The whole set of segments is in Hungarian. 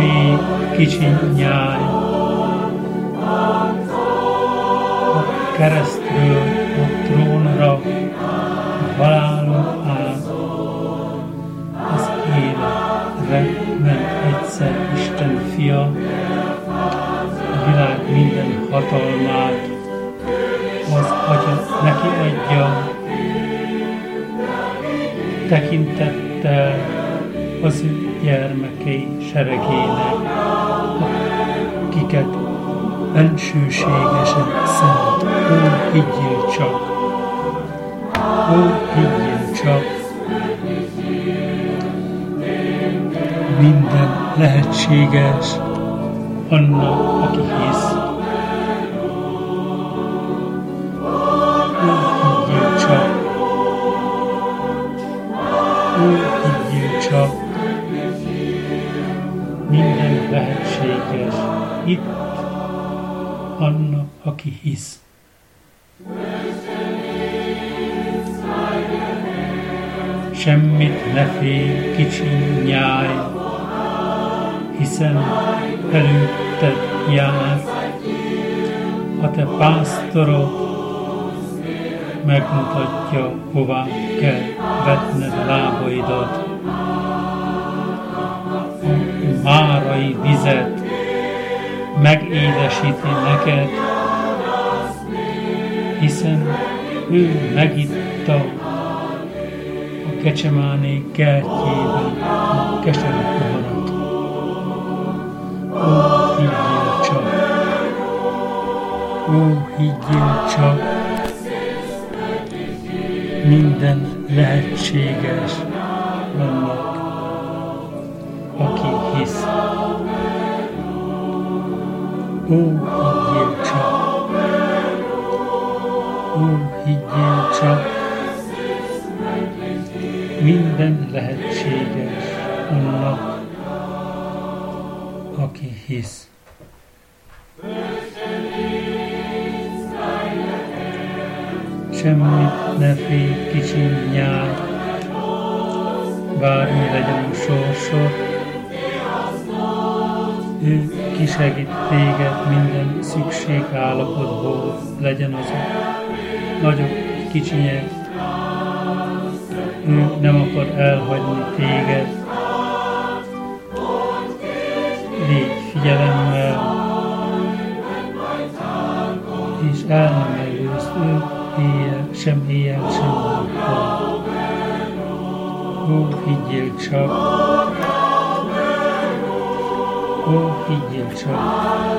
Semmit ne félj, kicsi nyáj. A keresztről a trónra a halálon át. Az életre ment egyszer Isten fia, a világ minden hatalmát az Atya neki adja, tekintettel az ő gyermekei seregének, akiket bensőségesen szent, ó, higgyél csak, ó, higgyél csak, minden lehetséges annak, aki hisz. Itt annak, aki hisz. Semmit ne félj, kicsi nyáj, hiszen előtted jár, a te pásztorod megmutatja, hová kell vetned lábaidat. A márai vizet megédesíti neked, hiszen ő megitta a kecsemáné kertjében a keserű poharat. Ó, higgyél csak! Ó, higgyél csak! Minden lehetséges Ó, higgyél csak! Ó, higgyél! Minden lehetséges annak, aki hisz. Semmit ne félj, kicsi nyáj, bármi legyen a sorsod, ő kisegít téged minden szükség állapotból, legyen az nagyobb, kicsinyek, ő nem akar elhagyni téged. Légy figyelemmel, és el nem elősz ő éjjel, sem éjjel, sem nappal. Ó, higgyél csak! Higgyél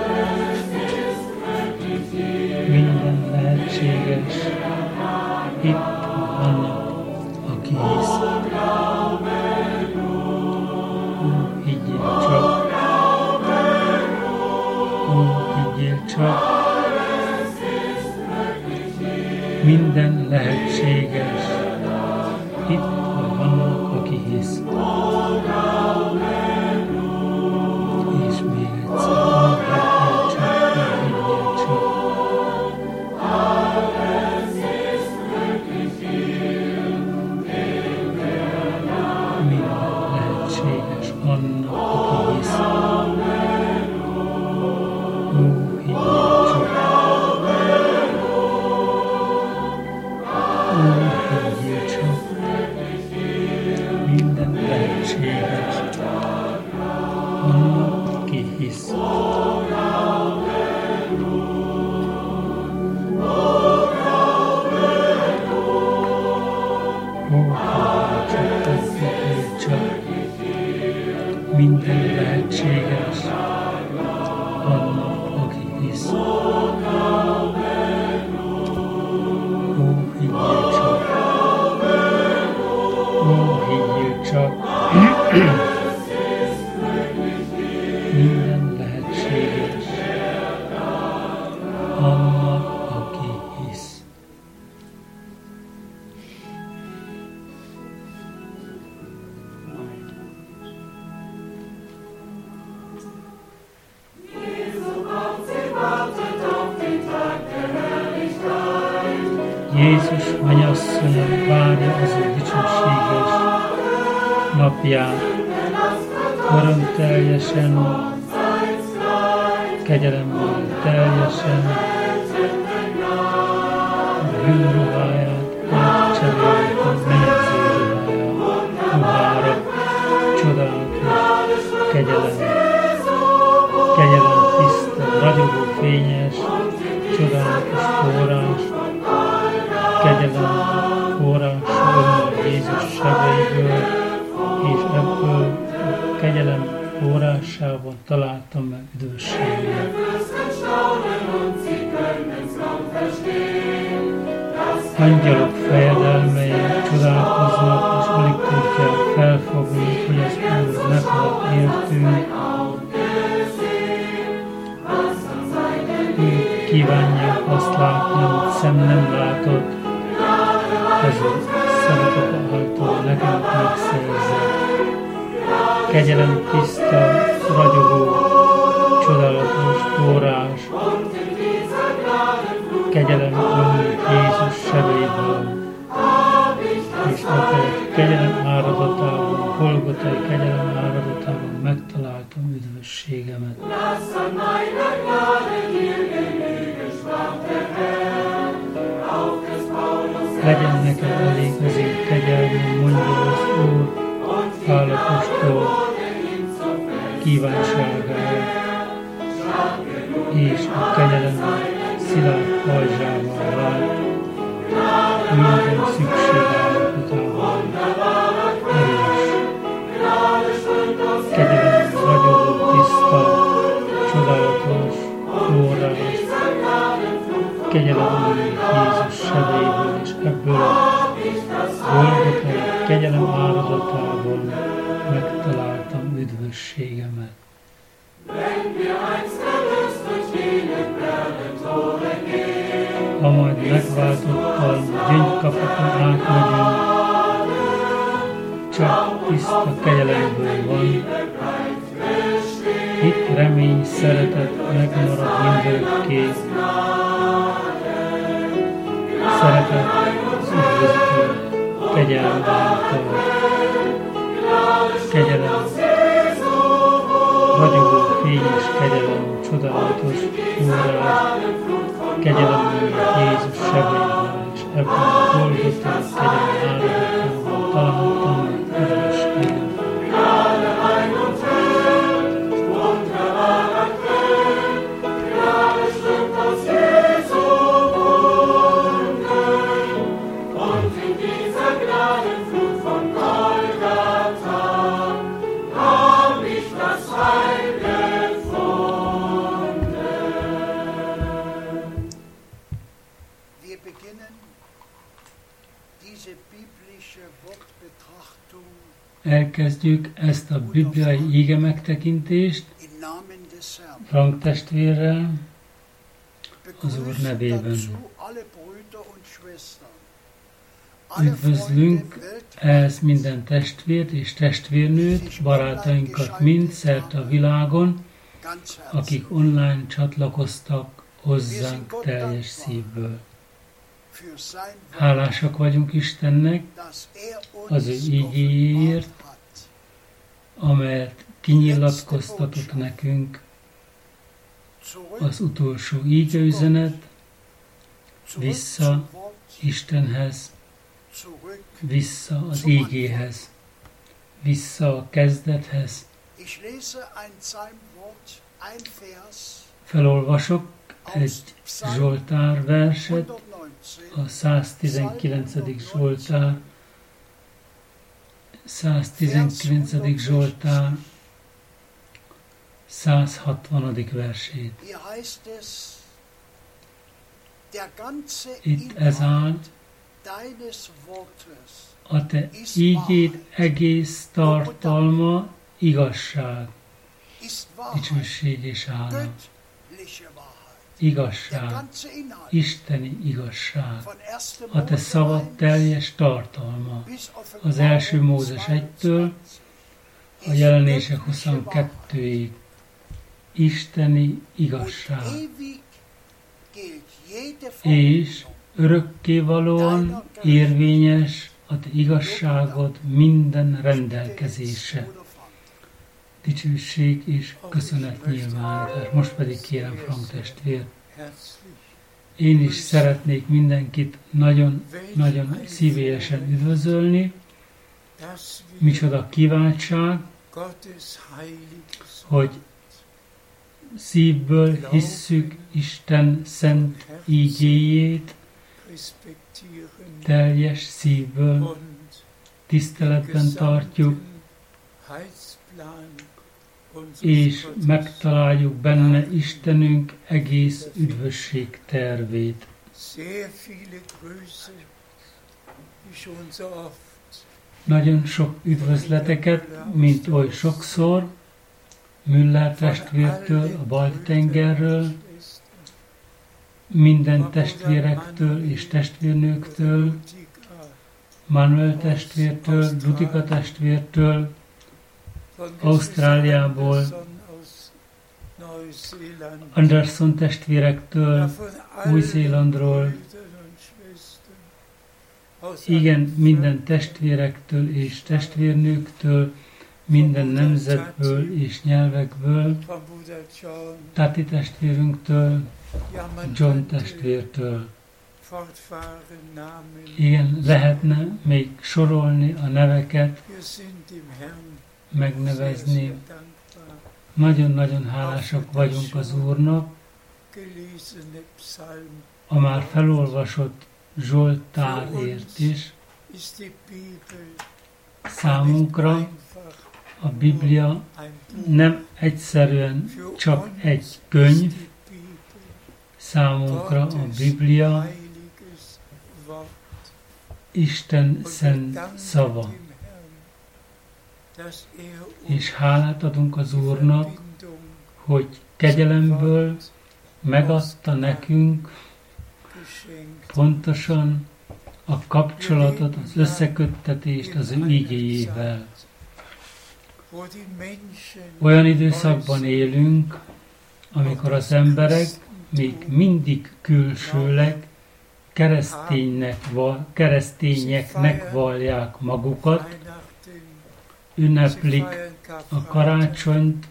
kegyelem szilárd pajzsával vált, minden szükség állapotában erős. Kegyelem ragyogó, tiszta, csodálatos, forrás, Jézus sebéből, és ebből a Golgotai kegyelem áldozatában megtaláltam üdvösségemet. Megváltottal gyöngykapakon átmegyünk, csak tiszta kegyelemből van, itt remény, szeretet megmarad mindörökké. Szeretet az üdvözítő kegyelem által. Kegyelem, ragyogó, fényes kegyelem, csodálatos forrás, kegyelem Jézus sebeivel, és ebben a Golgotán kegyelem Elkezdjük ezt a bibliai íge megtekintést. Frank testvérrel, az Úr nevében. Üdvözlünk ehhez minden testvért és testvérnőt, barátainkat mind szerte a világon, akik online csatlakoztak hozzánk teljes szívből. Hálásak vagyunk Istennek, az ő ígéért. Amelyet kinyilatkoztatott nekünk az utolsó ígeüzenet vissza Istenhez, vissza az ígéhez, vissza a kezdethez. Felolvasok egy Zsoltár verset, 119. a 119. Zsoltár, 119. Zsoltár, 160. versét. Itt ez áll, a te ígéd egész tartalma igazság, dicsőség és állam. Igazság, isteni igazság, von 1. a te szavad 1 teljes tartalma. Az első Mózes 1-től 22 a jelenések göttliche Wahrheit. 22-ig. Isteni igazság. És örökkévalóan érvényes a te igazságod minden rendelkezése. Dicsőség és köszönet nyilvánítás. Most pedig kérem Frank testvér, én is szeretnék mindenkit nagyon-nagyon szívélyesen üdvözölni. Micsoda kiváltság, hogy szívből hisszük Isten szent ígéjét, teljes szívből tiszteletben tartjuk, és megtaláljuk benne Istenünk egész üdvösség tervét. Nagyon sok üdvözleteket, mint oly sokszor, Müller testvértől, a Balti-tengerről, minden testvérektől és testvérnőktől, Manuel testvértől, Lutika testvértől, Ausztráliából, Anderson testvérektől, Új-Zélandról, igen, minden testvérektől és testvérnőktől, minden nemzetből és nyelvekből, Tati testvérünktől, John testvértől. Igen, lehetne még sorolni a neveket, megnevezni. Nagyon-nagyon hálásak vagyunk az Úrnak, a már felolvasott Zsoltárért is. Számunkra a Biblia nem egyszerűen csak egy könyv, számunkra a Biblia Isten szent szava. És hálát adunk az Úrnak, hogy kegyelemből megadta nekünk pontosan a kapcsolatot, az összeköttetést az ő igéjével. Olyan időszakban élünk, amikor az emberek még mindig külsőleg kereszténynek, keresztényeknek vallják magukat, ünneplik a karácsonyt,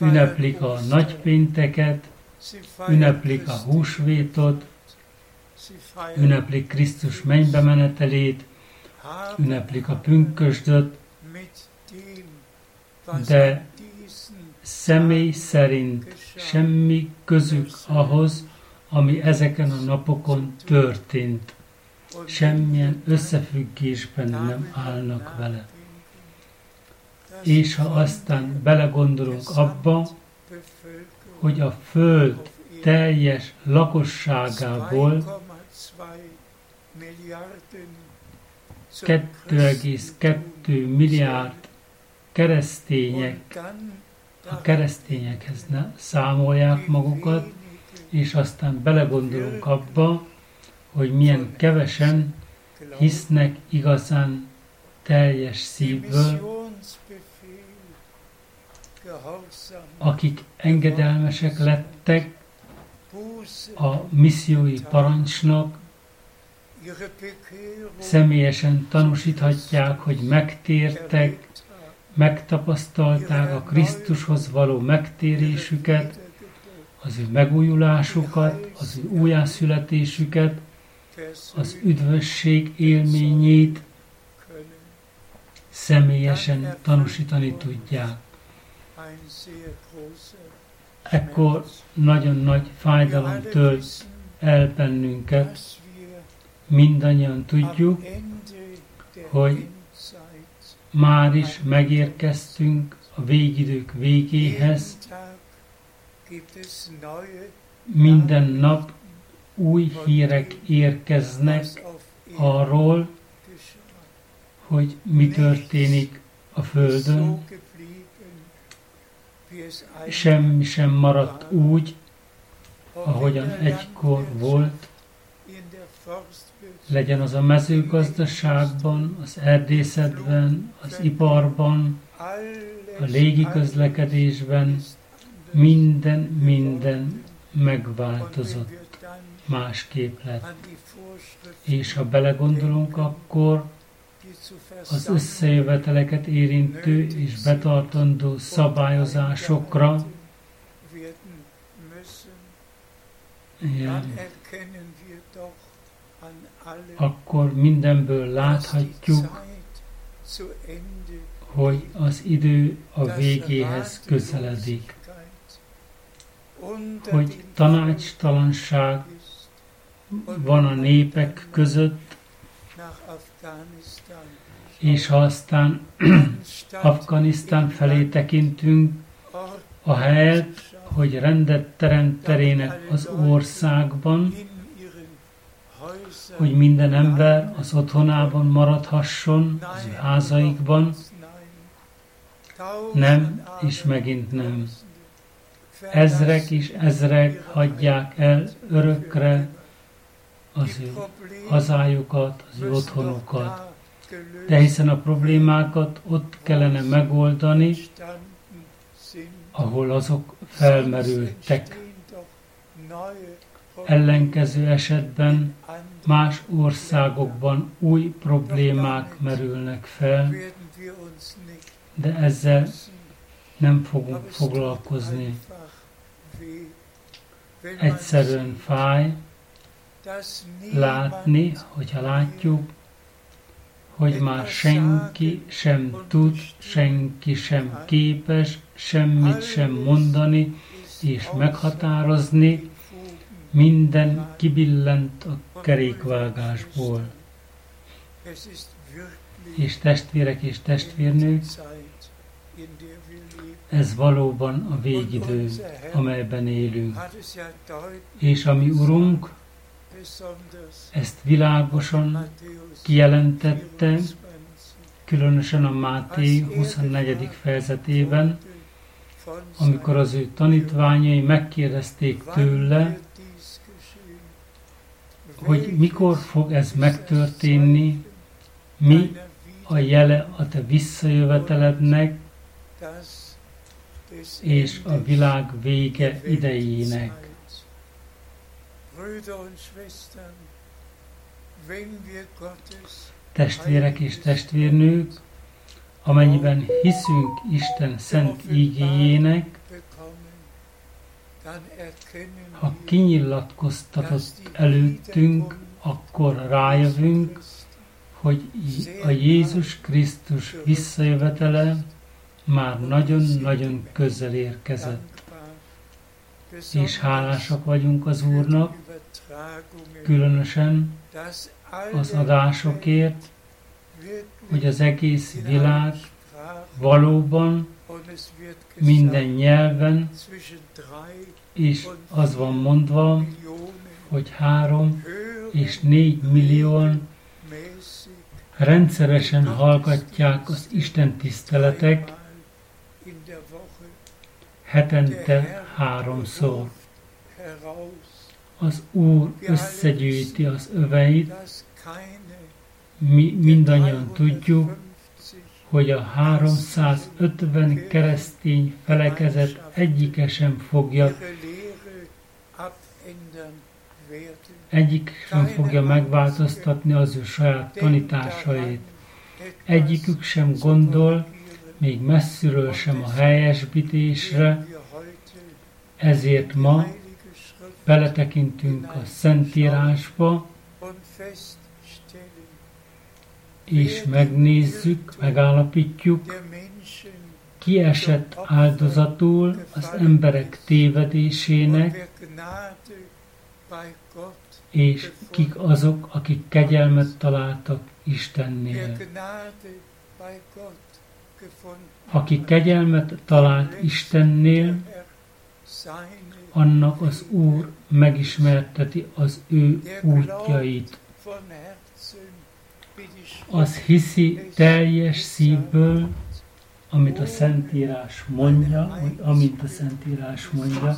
ünneplik a nagypénteket, ünneplik a húsvétot, ünneplik Krisztus mennybe menetelét, ünneplik a pünkösdöt, de személy szerint semmi közük ahhoz, ami ezeken a napokon történt. Semmilyen összefüggésben nem állnak vele. És ha aztán belegondolunk abba, hogy a Föld teljes lakosságából 2,2 milliárd keresztények a keresztényekhez ne számolják magukat, és aztán belegondolunk abba, hogy milyen kevesen hisznek igazán teljes szívből, akik engedelmesek lettek a missziói parancsnak, személyesen tanúsíthatják, hogy megtértek, megtapasztalták a Krisztushoz való megtérésüket, az ő megújulásukat, az ő újjászületésüket, az üdvösség élményét személyesen tanúsítani tudják. Ekkor nagyon nagy fájdalom tölt el bennünket. Mindannyian tudjuk, hogy már is megérkeztünk a végidők végéhez. Minden nap új hírek érkeznek arról, hogy mi történik a Földön. Semmi sem maradt úgy, ahogyan egykor volt. Legyen az a mezőgazdaságban, az erdészetben, az iparban, a légiközlekedésben, minden, minden megváltozott, másképp lett. És ha belegondolunk, akkor az összejöveteleket érintő és betartandó szabályozásokra, akkor mindenből láthatjuk, hogy az idő a végéhez közeledik, hogy tanácstalanság van a népek között, és ha aztán Afganisztán felé tekintünk, a helyet, hogy rendet teremterének az országban, hogy minden ember az otthonában maradhasson, az ő házaikban, nem, és megint nem. Ezrek és ezrek hagyják el örökre az ő hazájukat, az ő otthonukat. De hiszen a problémákat ott kellene megoldani, ahol azok felmerültek. Ellenkező esetben más országokban új problémák merülnek fel, de ezzel nem fogunk foglalkozni. Egyszerűen fáj látni, hogyha látjuk, hogy már senki sem tud, senki sem képes semmit sem mondani és meghatározni, minden kibillent a kerékvágásból. És testvérek és testvérnők, ez valóban a végidő, amelyben élünk. És ami Urunk ezt világosan kijelentette, különösen a Máté 24. fejezetében, amikor az ő tanítványai megkérdezték tőle, hogy mikor fog ez megtörténni, mi a jele a te visszajövetelednek, és a világ vége idejének. Testvérek és testvérnők, amennyiben hiszünk Isten szent ígéjének, ha kinyilatkoztatott előttünk, akkor rájövünk, hogy a Jézus Krisztus visszajövetele már nagyon-nagyon közel érkezett. És hálásak vagyunk az Úrnak, különösen az adásokért, hogy az egész világ valóban minden nyelven, és az van mondva, hogy három és négy millióan rendszeresen hallgatják az Isten tiszteletek, hetente háromszor. Az Úr összegyűjti az öveit, mi mindannyian tudjuk, hogy a 350 keresztény felekezet egyike sem fogja egyik sem fogja megváltoztatni az ő saját tanításait. Egyikük sem gondol, még messziről sem a helyesbítésre, ezért ma beletekintünk a Szentírásba, és megnézzük, megállapítjuk, ki esett áldozatul az emberek tévedésének, és kik azok, akik kegyelmet találtak Istennél. Aki kegyelmet talált Istennél, annak az Úr megismerteti az ő útjait. Az hiszi teljes szívből, amit a Szentírás mondja, vagy amit a Szentírás mondja,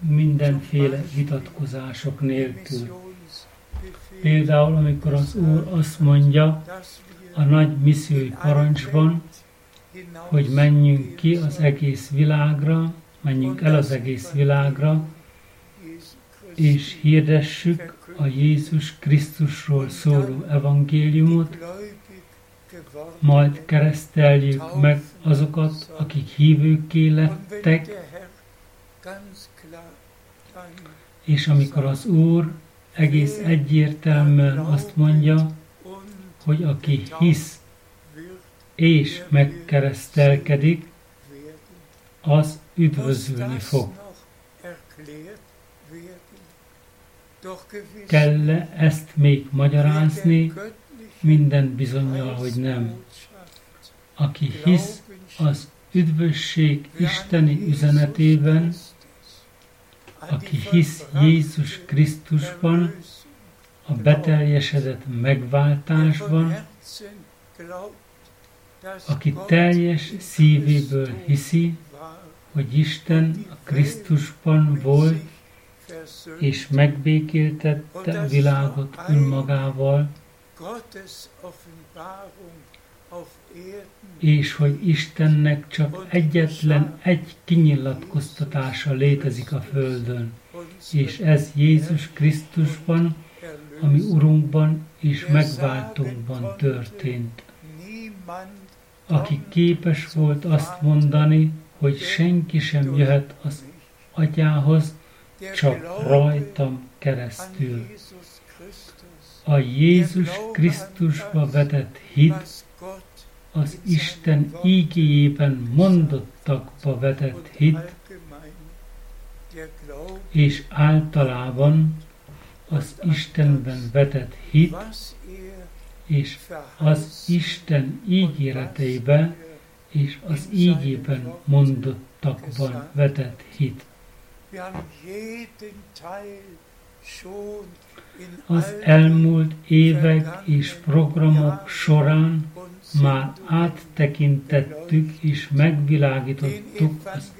mindenféle vitatkozások nélkül. Például, amikor az Úr azt mondja a nagy missziói parancsban, hogy menjünk ki az egész világra, menjünk el az egész világra, és hirdessük a Jézus Krisztusról szóló evangéliumot, majd kereszteljük meg azokat, akik hívőké lettek, és amikor az Úr egész egyértelműen azt mondja, hogy aki hisz és megkeresztelkedik, az üdvözülni fog. kell ezt még magyarázni? Minden bizonyal, hogy nem. Aki hisz az üdvösség isteni üzenetében, aki hisz Jézus Krisztusban, a beteljesedett megváltásban, aki teljes szívéből hiszi, hogy Isten a Krisztusban volt, és megbékéltette a világot önmagával, és hogy Istennek csak egyetlen egy kinyilatkoztatása létezik a Földön, és ez Jézus Krisztusban, ami Urunkban és megváltónkban történt. Aki képes volt azt mondani, hogy senki sem jöhet az atyához, csak rajtam keresztül. A Jézus Krisztusba vetett hit, az Isten ígéjében mondottakba vetett hit, és általában az Istenben vetett hit, és az Isten ígéreteibe és az ígében mondottakban vetett hit. Az elmúlt évek és programok során már áttekintettük és megvilágítottuk az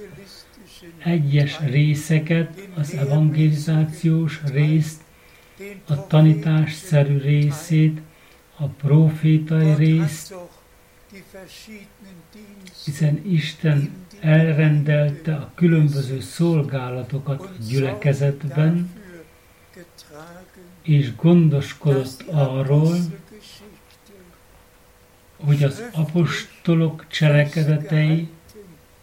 egyes részeket, az evangelizációs részt, a tanításszerű részét, a profétai részt, hiszen Isten elrendelte a különböző szolgálatokat a gyülekezetben, és gondoskodott arról, hogy az apostolok cselekedetei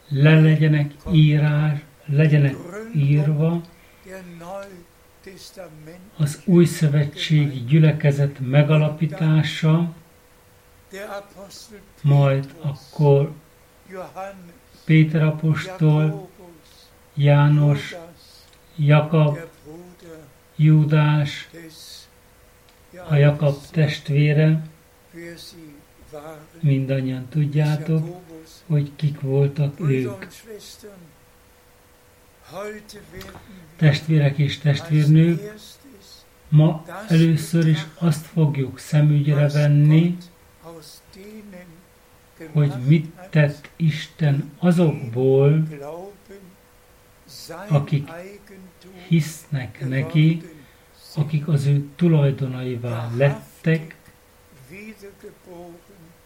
le legyenek írás, legyenek írva, az új szövetségi gyülekezet megalapítása, majd akkor Péter apostol, János, Jakab, Júdás, a Jakab testvére, mindannyian tudjátok, hogy kik voltak ők. Testvérek és testvérnők, ma először is azt fogjuk szemügyre venni, hogy mit tett Isten azokból, akik hisznek neki, akik az ő tulajdonaivá lettek,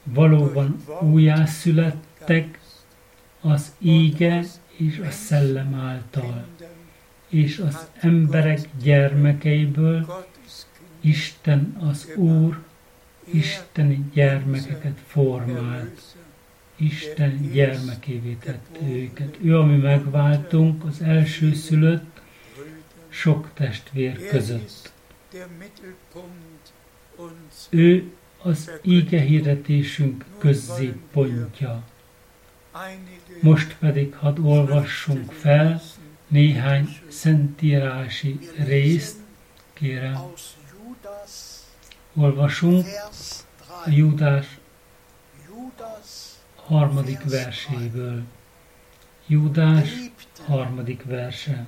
valóban újjászülettek az íge és a szellem által, és az emberek gyermekeiből Isten az Úr isteni gyermekeket formált. Isten gyermekévé tett őket. Ő, ami megváltunk, az első szülött sok testvér között. Ő az íge hirdetésünk közzépontja. Most pedig hadd olvassunk fel néhány szentírási részt, kérem. Olvasunk a Júdás harmadik verséből. Júdás harmadik verse.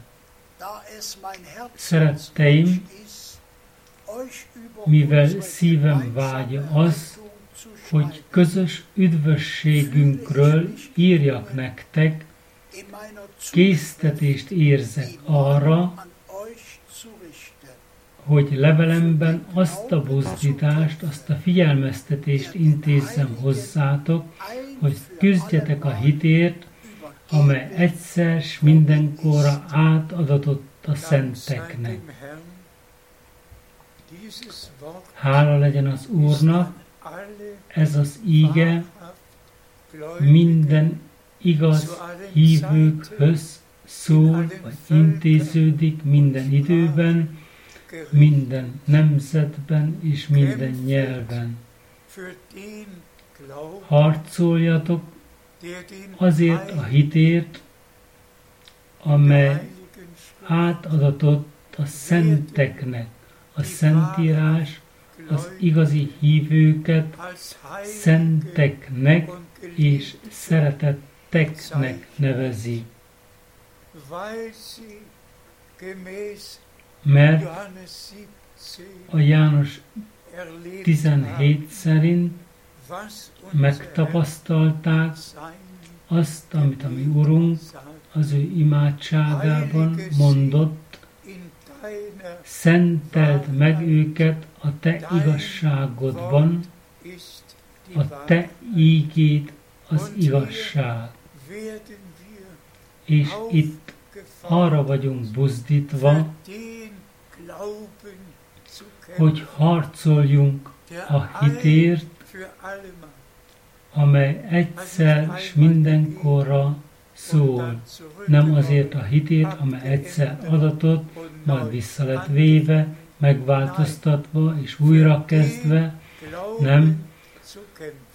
Szeretteim, mivel szívem vágya az, hogy közös üdvösségünkről írjak nektek, késztetést érzek arra, hogy levelemben azt a buzdítást, azt a figyelmeztetést intézzem hozzátok, hogy küzdjetek a hitért, amely egyszer s mindenkorra átadatott a szenteknek. Hála legyen az Úrnak, ez az íge minden igaz hívőkhöz szól, vagy intéződik minden időben, minden nemzetben és minden nyelven. Harcoljatok azért a hitért, amely átadatott a szenteknek. A Szentírás az igazi hívőket szenteknek és szeretetteknek nevezi. Mert a János 17 szerint megtapasztalták azt, amit a mi Urunk az ő imádságában mondott, szenteld meg őket a te igazságodban, a te ígét az igazság. És itt arra vagyunk buzdítva, hogy harcoljunk a hitért, amely egyszer és mindenkorra szól. Nem azért a hitért, amely egyszer adatott, majd vissza lett véve, megváltoztatva és újra kezdve, nem,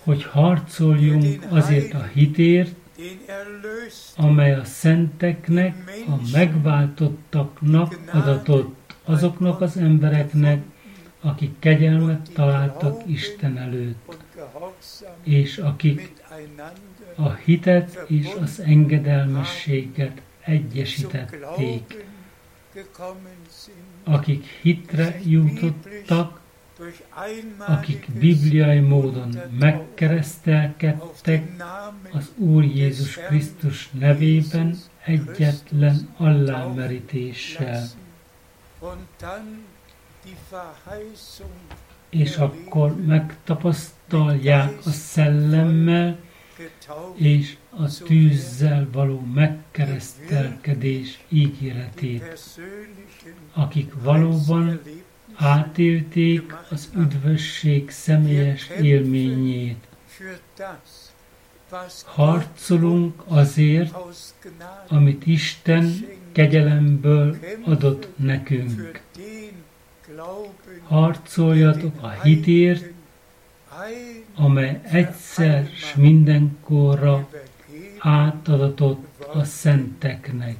hogy harcoljunk azért a hitért, amely a szenteknek, a megváltottaknak adatott, azoknak az embereknek, akik kegyelmet találtak Isten előtt, és akik a hitet és az engedelmességet egyesítették, akik hitre jutottak, akik bibliai módon megkeresztelkedtek az Úr Jézus Krisztus nevében egyetlen alámerítéssel. És akkor megtapasztalják a szellemmel és a tűzzel való megkeresztelkedés ígéretét, akik valóban átélték az üdvösség személyes élményét. Harcolunk azért, amit Isten kegyelemből adott nekünk. Harcoljatok a hitért, amely egyszer s mindenkorra átadatott a szenteknek.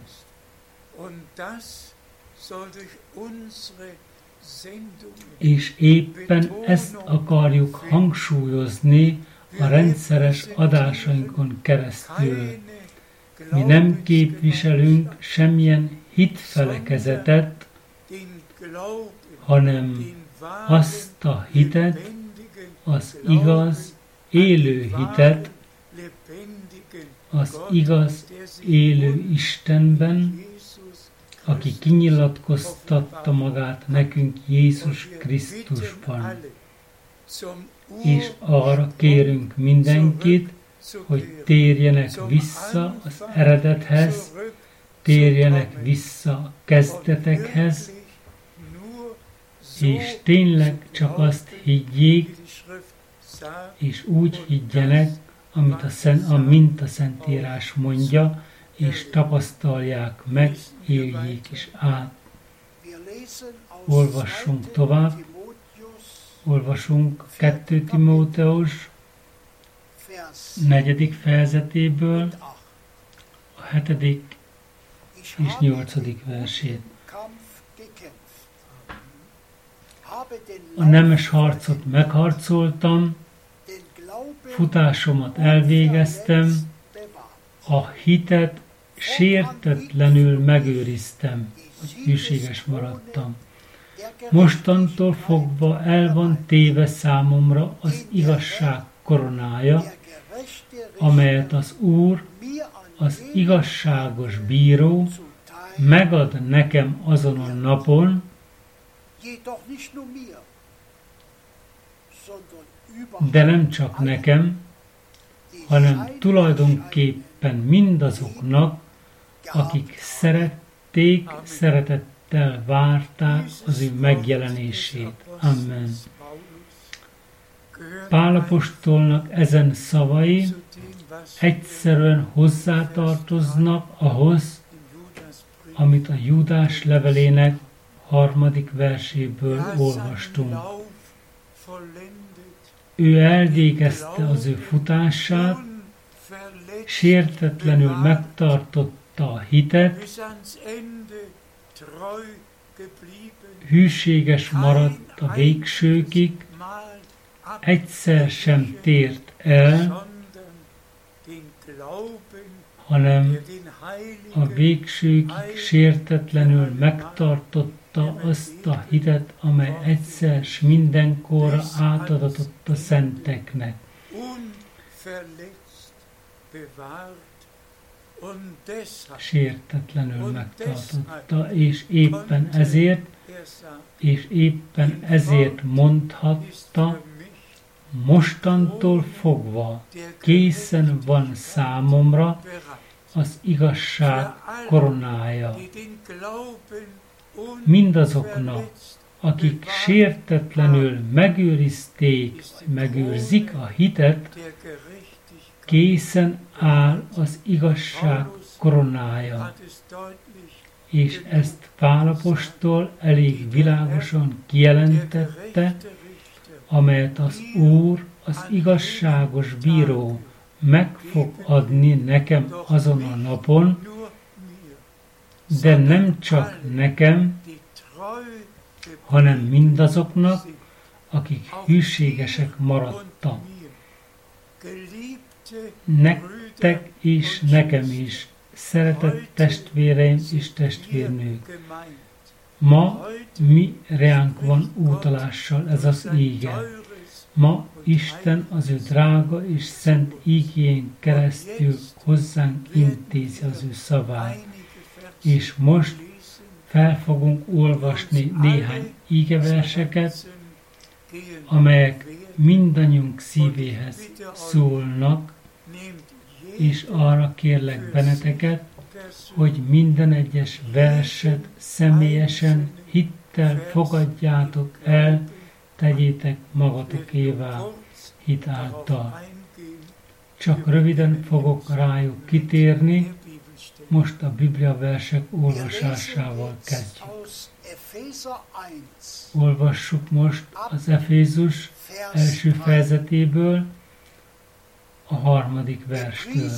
És éppen ezt akarjuk hangsúlyozni a rendszeres adásainkon keresztül. Mi nem képviselünk semmilyen hitfelekezetet, hanem azt a hitet, az igaz, élő hitet, az igaz, élő Istenben, aki kinyilatkoztatta magát nekünk Jézus Krisztusban. És arra kérünk mindenkit, hogy térjenek vissza az eredethez, térjenek vissza a kezdetekhez, és tényleg csak azt higgyék, és úgy higgyenek, amit a szent, amint a Szentírás mondja, és tapasztalják meg, éljék is át. Olvassunk tovább. Olvasunk 2 Timóteus negyedik fejezetéből a hetedik és nyolcadik versét. A nemes harcot megharcoltam, futásomat elvégeztem, a hitet sértetlenül megőriztem, hogy hűséges maradtam. Mostantól fogva el van téve számomra az igazság koronája, amelyet az Úr, az igazságos bíró megad nekem azon a napon, de nem csak nekem, hanem tulajdonképpen mindazoknak, akik szerették, szeretettel várták az ő megjelenését. Amen. Pálapostolnak ezen szavai egyszerűen hozzátartoznak ahhoz, amit a Júdás levelének harmadik verséből olvastunk. Ő elvégezte az ő futását, sértetlenül megtartotta a hitet, hűséges maradt a végsőkig, egyszer sem tért el, hanem a végsőkig sértetlenül megtartotta azt a hitet, amely egyszer s mindenkorra átadatott a szenteknek. Sértetlenül megtartotta, és éppen ezért, és éppen ezért mondhatta, mostantól fogva készen van számomra az igazság koronája. Mindazoknak, akik sértetlenül megőrizték, megőrzik a hitet, készen áll az igazság koronája. És ezt Pálapostól elég világosan kijelentette, amelyet az Úr, az igazságos bíró meg fog adni nekem azon a napon, de nem csak nekem, hanem mindazoknak, akik hűségesek maradtak. Nektek és nekem is, szeretett testvéreim és testvérnők. Ma mi reánk van útalással ez az ége. Ma Isten az ő drága és szent ígén keresztül hozzánk intézi az ő szavát. És most fel fogunk olvasni néhány ígeverseket, amelyek mindannyiunk szívéhez szólnak, és arra kérlek benneteket, hogy minden egyes verset személyesen hittel fogadjátok el, tegyétek magatokévá hit által. Csak röviden fogok rájuk kitérni, most a Biblia versek olvasásával kezdjük. Olvassuk most az Efézus első fejezetéből, a harmadik verstől.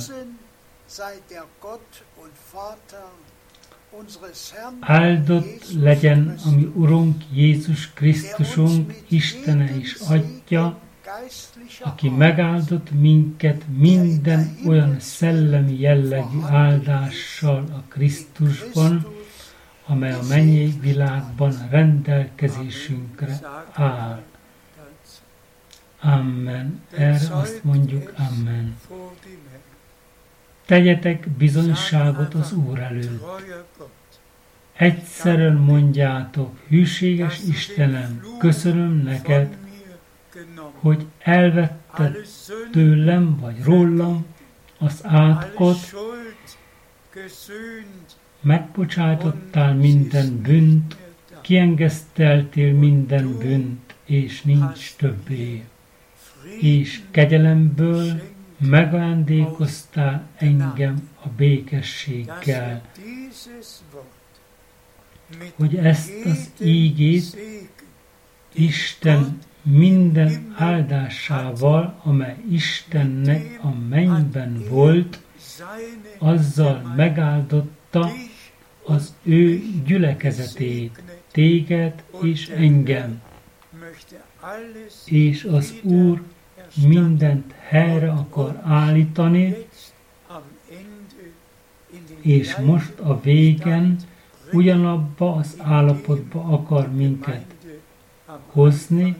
Áldott legyen a mi Urunk Jézus Krisztusunk, Istene és Atya, aki megáldott minket minden olyan szellemi jellegű áldással a Krisztusban, amely a mennyei világban rendelkezésünkre áll. Amen. Erre azt mondjuk, Amen. Tegyetek bizonyságot az Úr előtt. Egyszerűen mondjátok, hűséges Istenem, köszönöm neked, hogy elvetted tőlem vagy rólam az átkot, megbocsájtottál minden bűnt, kiengeszteltél minden bűnt, és nincs többé. És kegyelemből megajándékoztál engem a békességgel, hogy ezt az ígét Isten minden áldásával, amely Istennek a mennyben volt, azzal megáldotta az ő gyülekezetét, téged és engem. És az Úr mindent helyre akar állítani, és most a végen ugyanabba az állapotba akar minket hozni,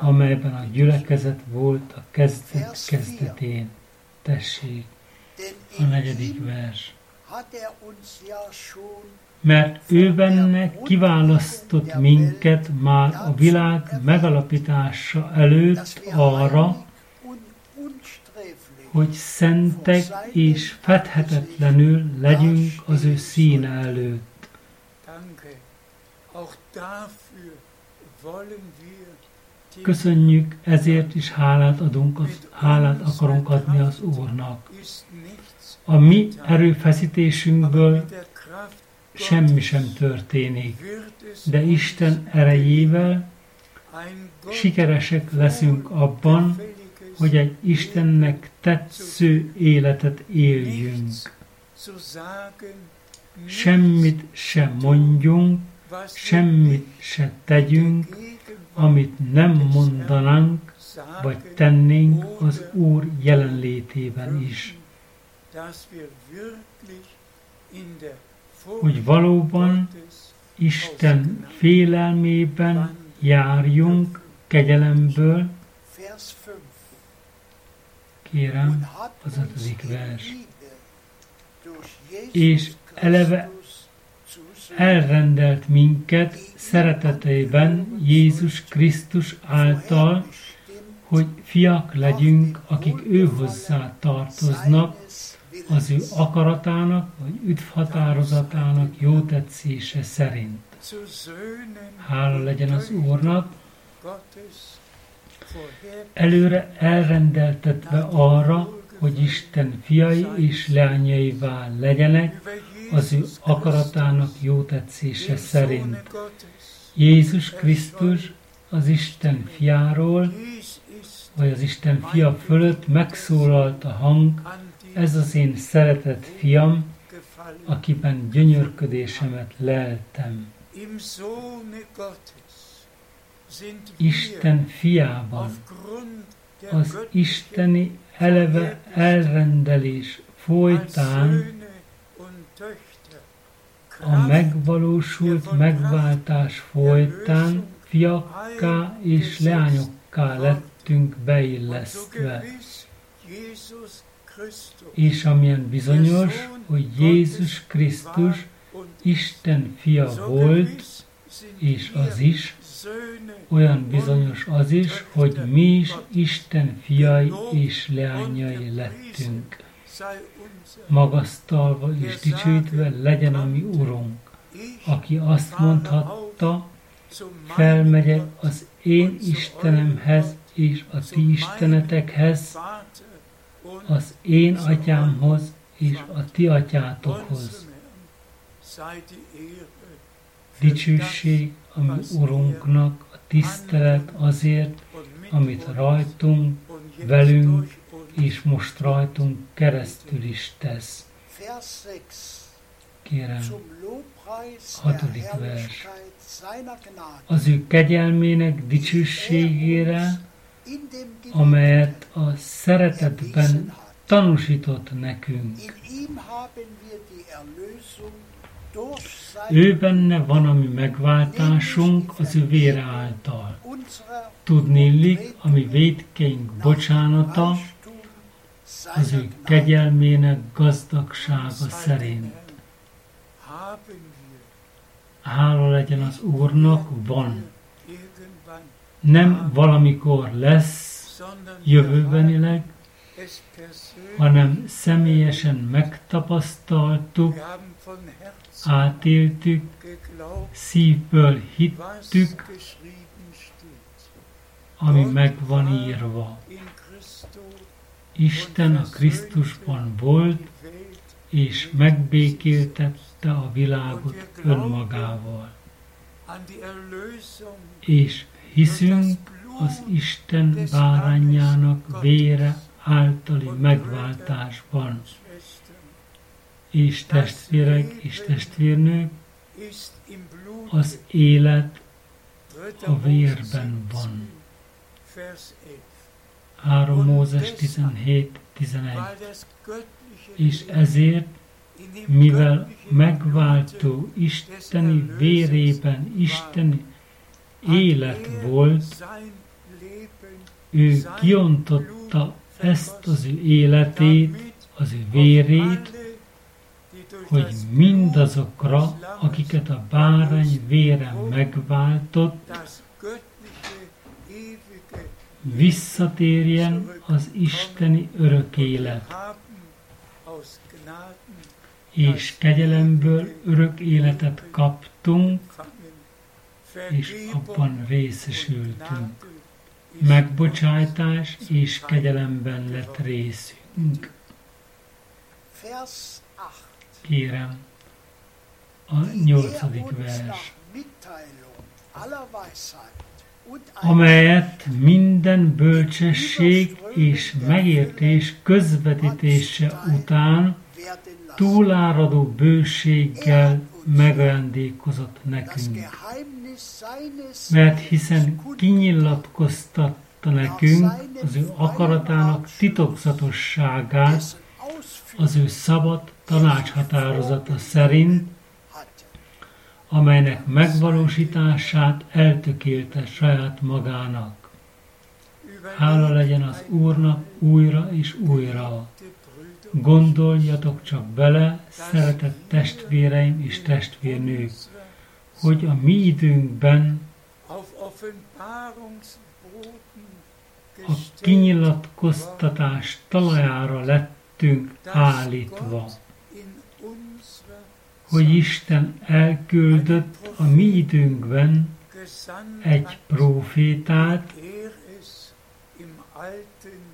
amelyben a gyülekezet volt a kezdet kezdetén. Tessék, a negyedik vers. Mert ő benne kiválasztott minket már a világ megalapítása előtt arra, hogy szentek és fedhetetlenül legyünk az ő színe előtt. Köszönjük, ezért is hálát adunk, az, hálát akarunk adni az Úrnak. A mi erőfeszítésünkből semmi sem történik, de Isten erejével sikeresek leszünk abban, hogy egy Istennek tetsző életet éljünk. Semmit sem mondjunk, semmit se tegyünk, amit nem mondanánk, vagy tennénk az Úr jelenlétében is. Hogy valóban Isten félelmében járjunk kegyelemből, kérem, az ötödik vers. És eleve elrendelt minket szeretetében Jézus Krisztus által, hogy fiak legyünk, akik ő hozzá tartoznak, az ő akaratának, vagy üdvhatározatának jó tetszése szerint. Hála legyen az Úrnak, előre elrendeltetve arra, hogy Isten fiai és leányaivá legyenek, az ő akaratának jó tetszése szerint. Jézus Krisztus az Isten fiáról, vagy az Isten fia fölött megszólalt a hang, ez az én szeretett fiam, akiben gyönyörködésemet leltem. Isten fiában az isteni eleve elrendelés folytán a megvalósult megváltás folytán fiakká és leányokká lettünk beillesztve. És amilyen bizonyos, hogy Jézus Krisztus Isten fia volt, és az is, olyan bizonyos az is, hogy mi is Isten fiai és leányai lettünk. Magasztalva és dicsőítve legyen a mi Urunk, aki azt mondhatta, felmegyek az én Istenemhez és a ti istenetekhez, az én atyámhoz és a ti atyátokhoz. Dicsőség a mi Urunknak, a tisztelet azért, amit rajtunk, velünk és most rajtunk keresztül is tesz. Kérem, hatodik vers. Az ő kegyelmének dicsőségére, amelyet a szeretetben tanúsított nekünk. Ő benne van a mi megváltásunk az ő vére által. Tudnélik, ami védkeink bocsánata, az ő kegyelmének gazdagsága szerint. Hála legyen az Úrnak, van. Nem valamikor lesz, jövőbenileg, hanem személyesen megtapasztaltuk, átéltük, szívből hittük, ami meg van írva. Isten a Krisztusban volt, és megbékéltette a világot önmagával. És hiszünk az Isten bárányának vére általi megváltásban. És testvérek és testvérnők, az élet a vérben van. 3 Mózes 17, 11. És ezért, mivel megváltó isteni vérében isteni élet volt, ő kiontotta ezt az ő életét, az ő vérét, hogy mindazokra, akiket a bárány vére megváltott, visszatérjen az isteni örök élet, és kegyelemből örök életet kaptunk, és abban részesültünk. Megbocsájtás és kegyelemben lett részünk. Kérem, a nyolcadik vers amelyet minden bölcsesség és megértés közvetítése után túláradó bőséggel megajándékozott nekünk. Mert hiszen kinyilatkoztatta nekünk az ő akaratának titokzatosságát az ő szabad tanácshatározata szerint, amelynek megvalósítását eltökélte saját magának. Hála legyen az Úrnak újra és újra. Gondoljatok csak bele, szeretett testvéreim és testvérnők, hogy a mi időnkben a kinyilatkoztatás talajára lettünk állítva hogy Isten elküldött a mi időnkben egy profétát,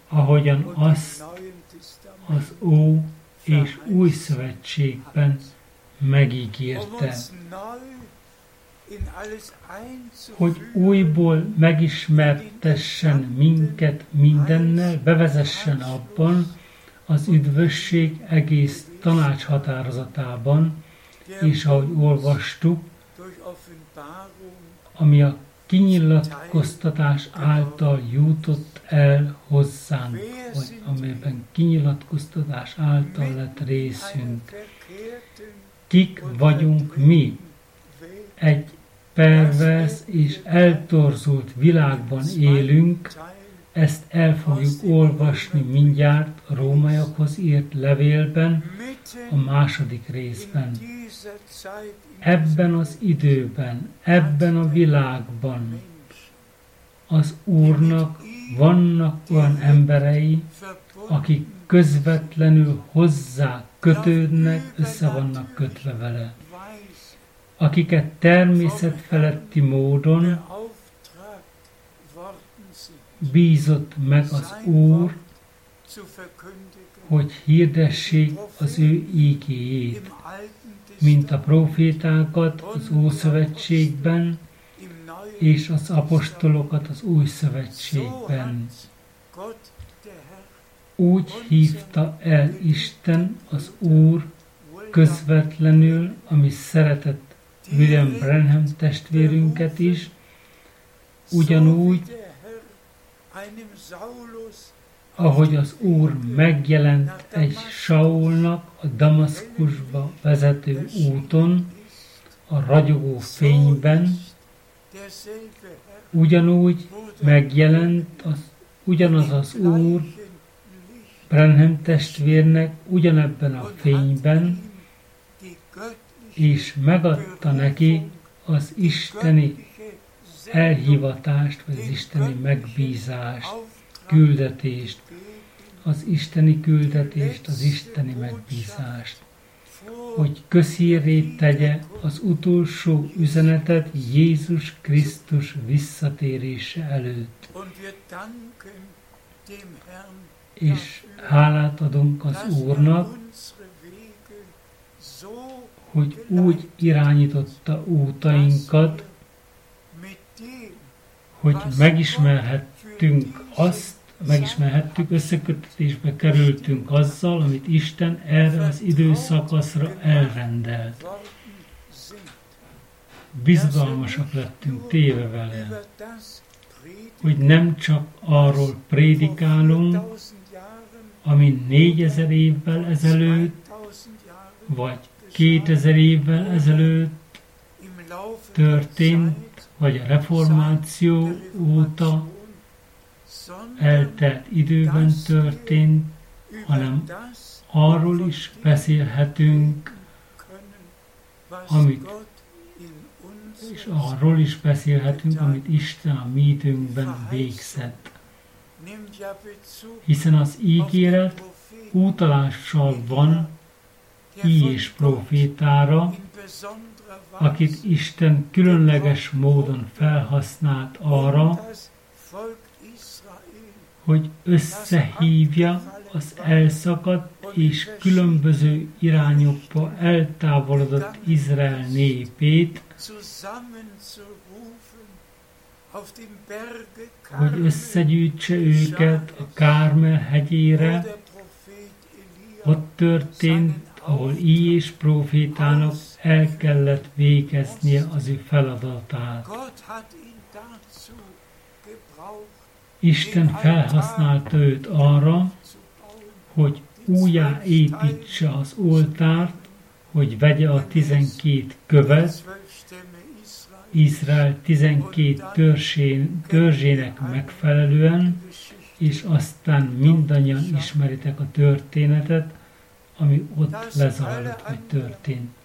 ahogyan azt az Ó és Új Szövetségben megígérte, hogy újból megismertessen minket mindennel, bevezessen abban az üdvösség egész tanácshatározatában, és ahogy olvastuk, ami a kinyilatkoztatás által jutott el hozzánk, vagy amiben kinyilatkoztatás által lett részünk. Kik vagyunk mi? Egy pervers és eltorzult világban élünk, ezt el fogjuk olvasni mindjárt a rómaiakhoz írt levélben, a második részben. Ebben az időben, ebben a világban az Úrnak vannak olyan emberei, akik közvetlenül hozzá kötődnek, össze vannak kötve vele, akiket természetfeletti módon bízott meg az Úr, hogy hirdessék az ő ígéjét, mint a profétákat az Ószövetségben, és az apostolokat az Új Szövetségben. Úgy hívta el Isten az Úr közvetlenül, ami szeretett William Branham testvérünket is, ugyanúgy, ahogy az Úr megjelent egy Saulnak a Damaszkusba vezető úton, a ragyogó fényben, ugyanúgy megjelent az, ugyanaz az Úr Brenhem testvérnek ugyanebben a fényben, és megadta neki az isteni elhivatást, vagy az isteni megbízást, küldetést, az isteni küldetést, az isteni megbízást, hogy közhírré tegye az utolsó üzenetet Jézus Krisztus visszatérése előtt. És hálát adunk az Úrnak, hogy úgy irányította útainkat, hogy megismerhettünk azt, megismerhettük, összekötetésbe kerültünk azzal, amit Isten erre az időszakaszra elrendelt. Bizalmasak lettünk téve vele, hogy nem csak arról prédikálunk, ami négyezer évvel ezelőtt, vagy kétezer évvel ezelőtt történt, vagy a reformáció óta eltelt időben történt, hanem arról is beszélhetünk, amit és arról is beszélhetünk, amit Isten a mi időnkben végzett. Hiszen az ígéret útalással van Íjés profétára, akit Isten különleges módon felhasznált arra, hogy összehívja az elszakadt és különböző irányokba eltávolodott Izrael népét, hogy összegyűjtse őket a Kármel hegyére, ott történt, ahol így és profétának el kellett végeznie az ő feladatát. Isten felhasználta őt arra, hogy újjáépítse az oltárt, hogy vegye a tizenkét követ, Izrael 12 törzsén, törzsének megfelelően, és aztán mindannyian ismeritek a történetet, ami ott lezajlott, vagy történt.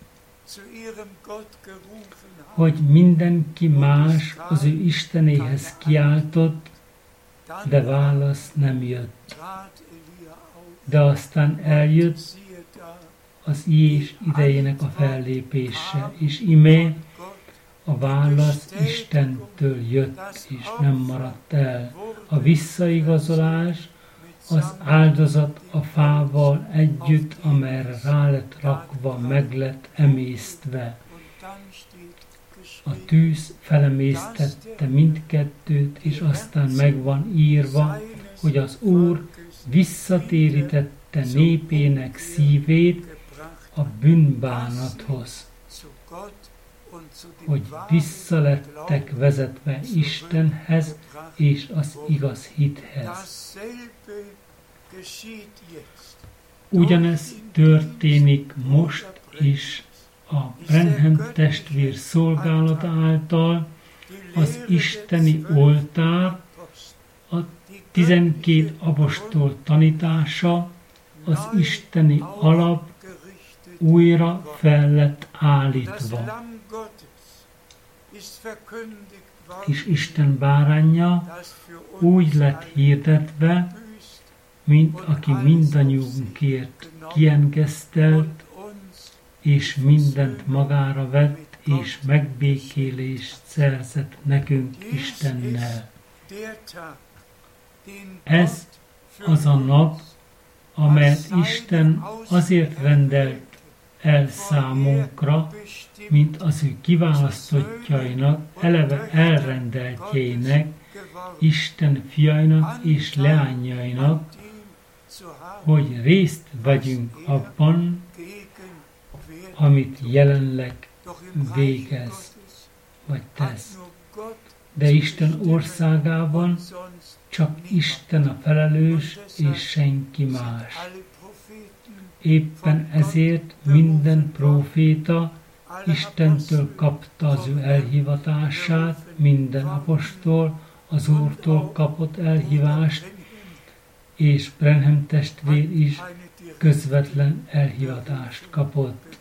Hogy mindenki más az ő Istenéhez kiáltott, de válasz nem jött. De aztán eljött az Jés idejének a fellépése, és imé a válasz Istentől jött, és nem maradt el. A visszaigazolás az áldozat a fával együtt, amelyre rá lett rakva, meg lett emésztve. A tűz felemésztette mindkettőt, és aztán meg van írva, hogy az Úr visszatérítette népének szívét a bűnbánathoz hogy visszalettek vezetve Istenhez és az igaz hithez. Ugyanez történik most is a Brenhem testvér szolgálata által, az isteni oltár, a tizenkét apostol tanítása, az isteni alap újra fel lett állítva és Isten bárányja úgy lett hirdetve, mint aki mindannyiunkért kiengesztelt, és mindent magára vett, és megbékélést szerzett nekünk Istennel. Ez az a nap, amelyet Isten azért rendelt el számunkra, mint az ő kiválasztottjainak, eleve elrendeltjeinek, Isten fiainak és leányainak, hogy részt vegyünk abban, amit jelenleg végez, vagy tesz. De Isten országában csak Isten a felelős, és senki más. Éppen ezért minden proféta Istentől kapta az ő elhivatását, minden apostol az Úrtól kapott elhívást, és Brenhem testvér is közvetlen elhivatást kapott.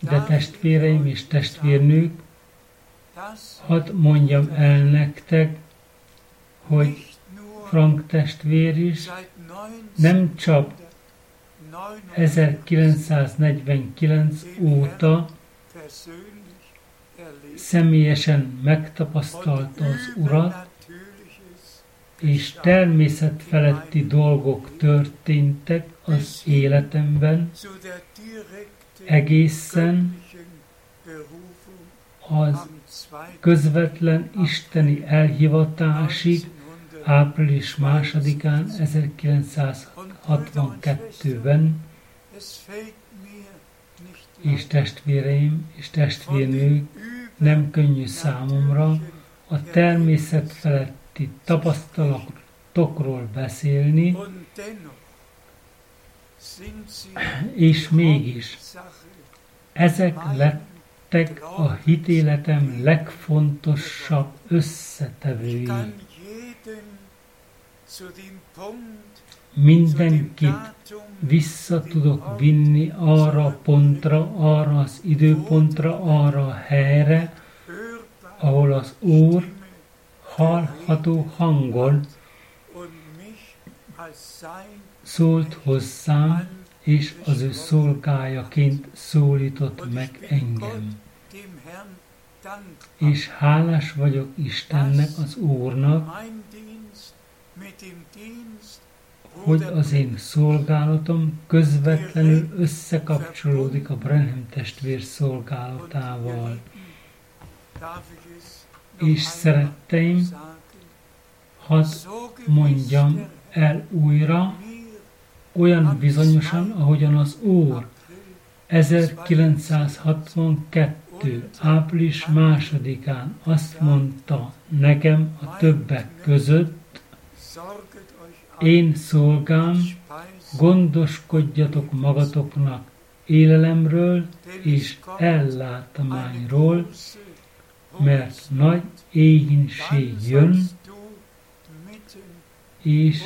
De testvéreim és testvérnők, hadd mondjam el nektek, hogy Frank testvér is nem csak 1949 óta személyesen megtapasztalta az Urat, és természetfeletti dolgok történtek az életemben, egészen az közvetlen isteni elhivatásig, április másodikán 1962-ben, és testvéreim és testvérnők, nem könnyű számomra a természet feletti tapasztalatokról beszélni, és mégis ezek lettek a hitéletem legfontosabb összetevői mindenkit vissza tudok vinni arra a pontra, arra az időpontra, arra a helyre, ahol az Úr hallható hangon szólt hozzám, és az ő szolgájaként szólított meg engem. És hálás vagyok Istennek, az Úrnak, hogy az én szolgálatom közvetlenül összekapcsolódik a Brenham testvér szolgálatával. És szeretteim, hadd mondjam el újra, olyan bizonyosan, ahogyan az Úr. 1962. április másodikán azt mondta nekem a többek között, én szolgám, gondoskodjatok magatoknak élelemről és ellátományról, mert nagy éhínség jön, és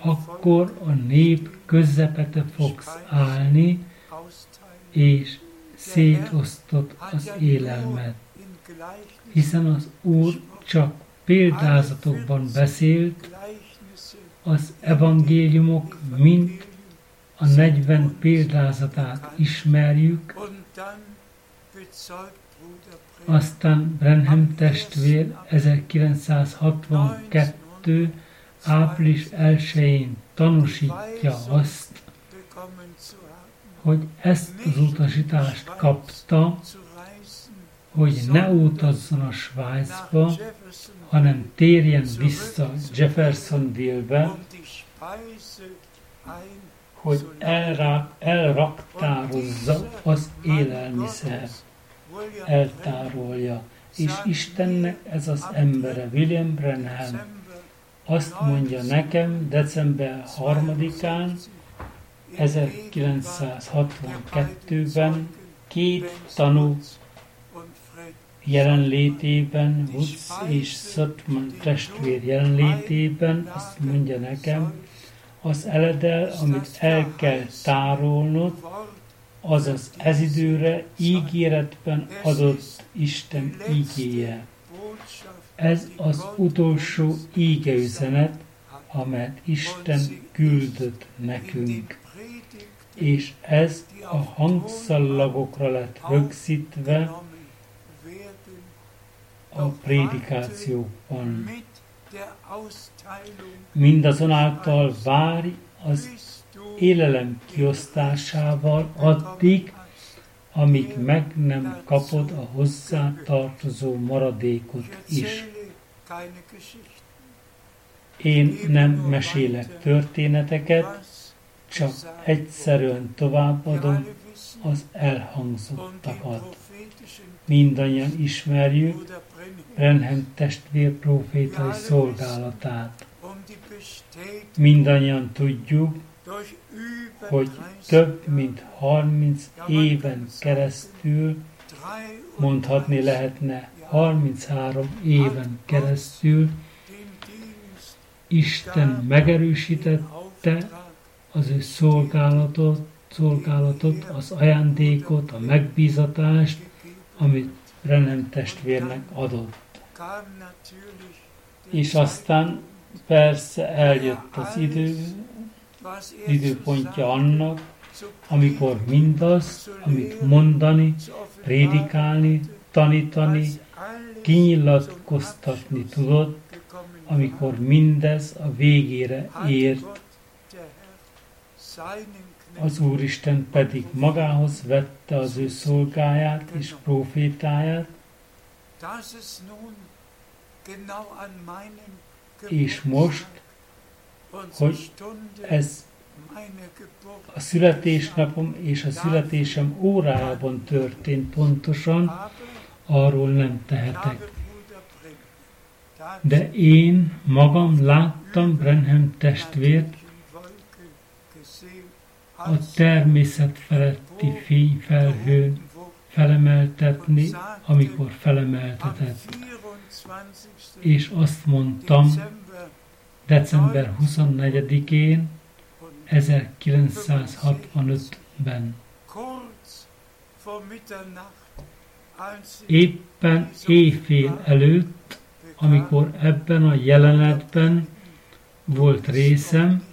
akkor a nép közepete fogsz állni, és szétosztott az élelmet. Hiszen az Úr csak példázatokban beszélt, az evangéliumok mint a 40 példázatát ismerjük, aztán Brenham testvér 1962 április 1-én tanúsítja azt, hogy ezt az utasítást kapta, hogy ne utazzon a Svájcba, hanem térjen vissza Jeffersonville-be, hogy elrá, elraktározza az élelmiszer, eltárolja. És Istennek ez az embere, William Brenham, azt mondja nekem december 3-án, 1962-ben két tanú jelenlétében, Woods és Sutman testvér jelenlétében azt mondja nekem, az eledel, amit el kell tárolnod, az az ez időre ígéretben adott Isten ígéje. Ez az utolsó ígeüzenet, amelyet Isten küldött nekünk. És ez a hangszallagokra lett rögzítve a prédikációkban. Mindazonáltal várj az élelem kiosztásával addig, amíg meg nem kapod a hozzá tartozó maradékot is. Én nem mesélek történeteket, csak egyszerűen továbbadom az elhangzottakat. Mindannyian ismerjük Brenhem testvér profétai szolgálatát. Mindannyian tudjuk, hogy több mint 30 éven keresztül, mondhatni lehetne 33 éven keresztül, Isten megerősítette az ő szolgálatot, szolgálatot, az ajándékot, a megbízatást, amit Renem testvérnek adott. És aztán persze eljött az idő, időpontja annak, amikor mindaz, amit mondani, prédikálni, tanítani, kinyilatkoztatni tudott, amikor mindez a végére ért, az Úristen pedig magához vette az ő szolgáját és profétáját, és most, hogy ez a születésnapom és a születésem órájában történt pontosan, arról nem tehetek. De én magam láttam Brenham testvért a természet feletti fényfelhőn felemeltetni, amikor felemeltetett. És azt mondtam, december 24-én, 1965-ben. Éppen éjfél előtt, amikor ebben a jelenetben volt részem,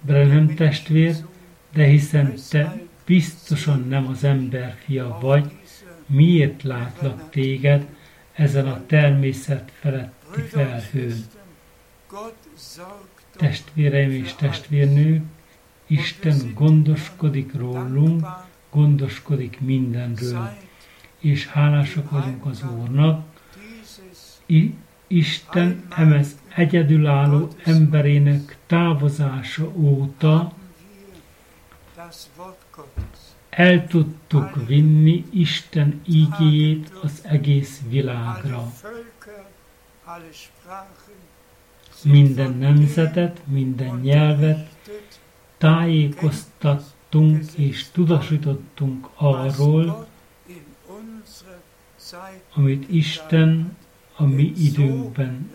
Brenham testvér, de hiszen te biztosan nem az ember fia vagy, miért látlak téged ezen a természet feletti felhőn? Testvéreim és testvérnők, Isten gondoskodik rólunk, gondoskodik mindenről, és hálásak vagyunk az Úrnak. I- Isten emez egyedülálló emberének távozása óta el tudtuk vinni Isten ígéjét az egész világra. Minden nemzetet, minden nyelvet tájékoztattunk és tudosítottunk arról, amit Isten a mi időnkben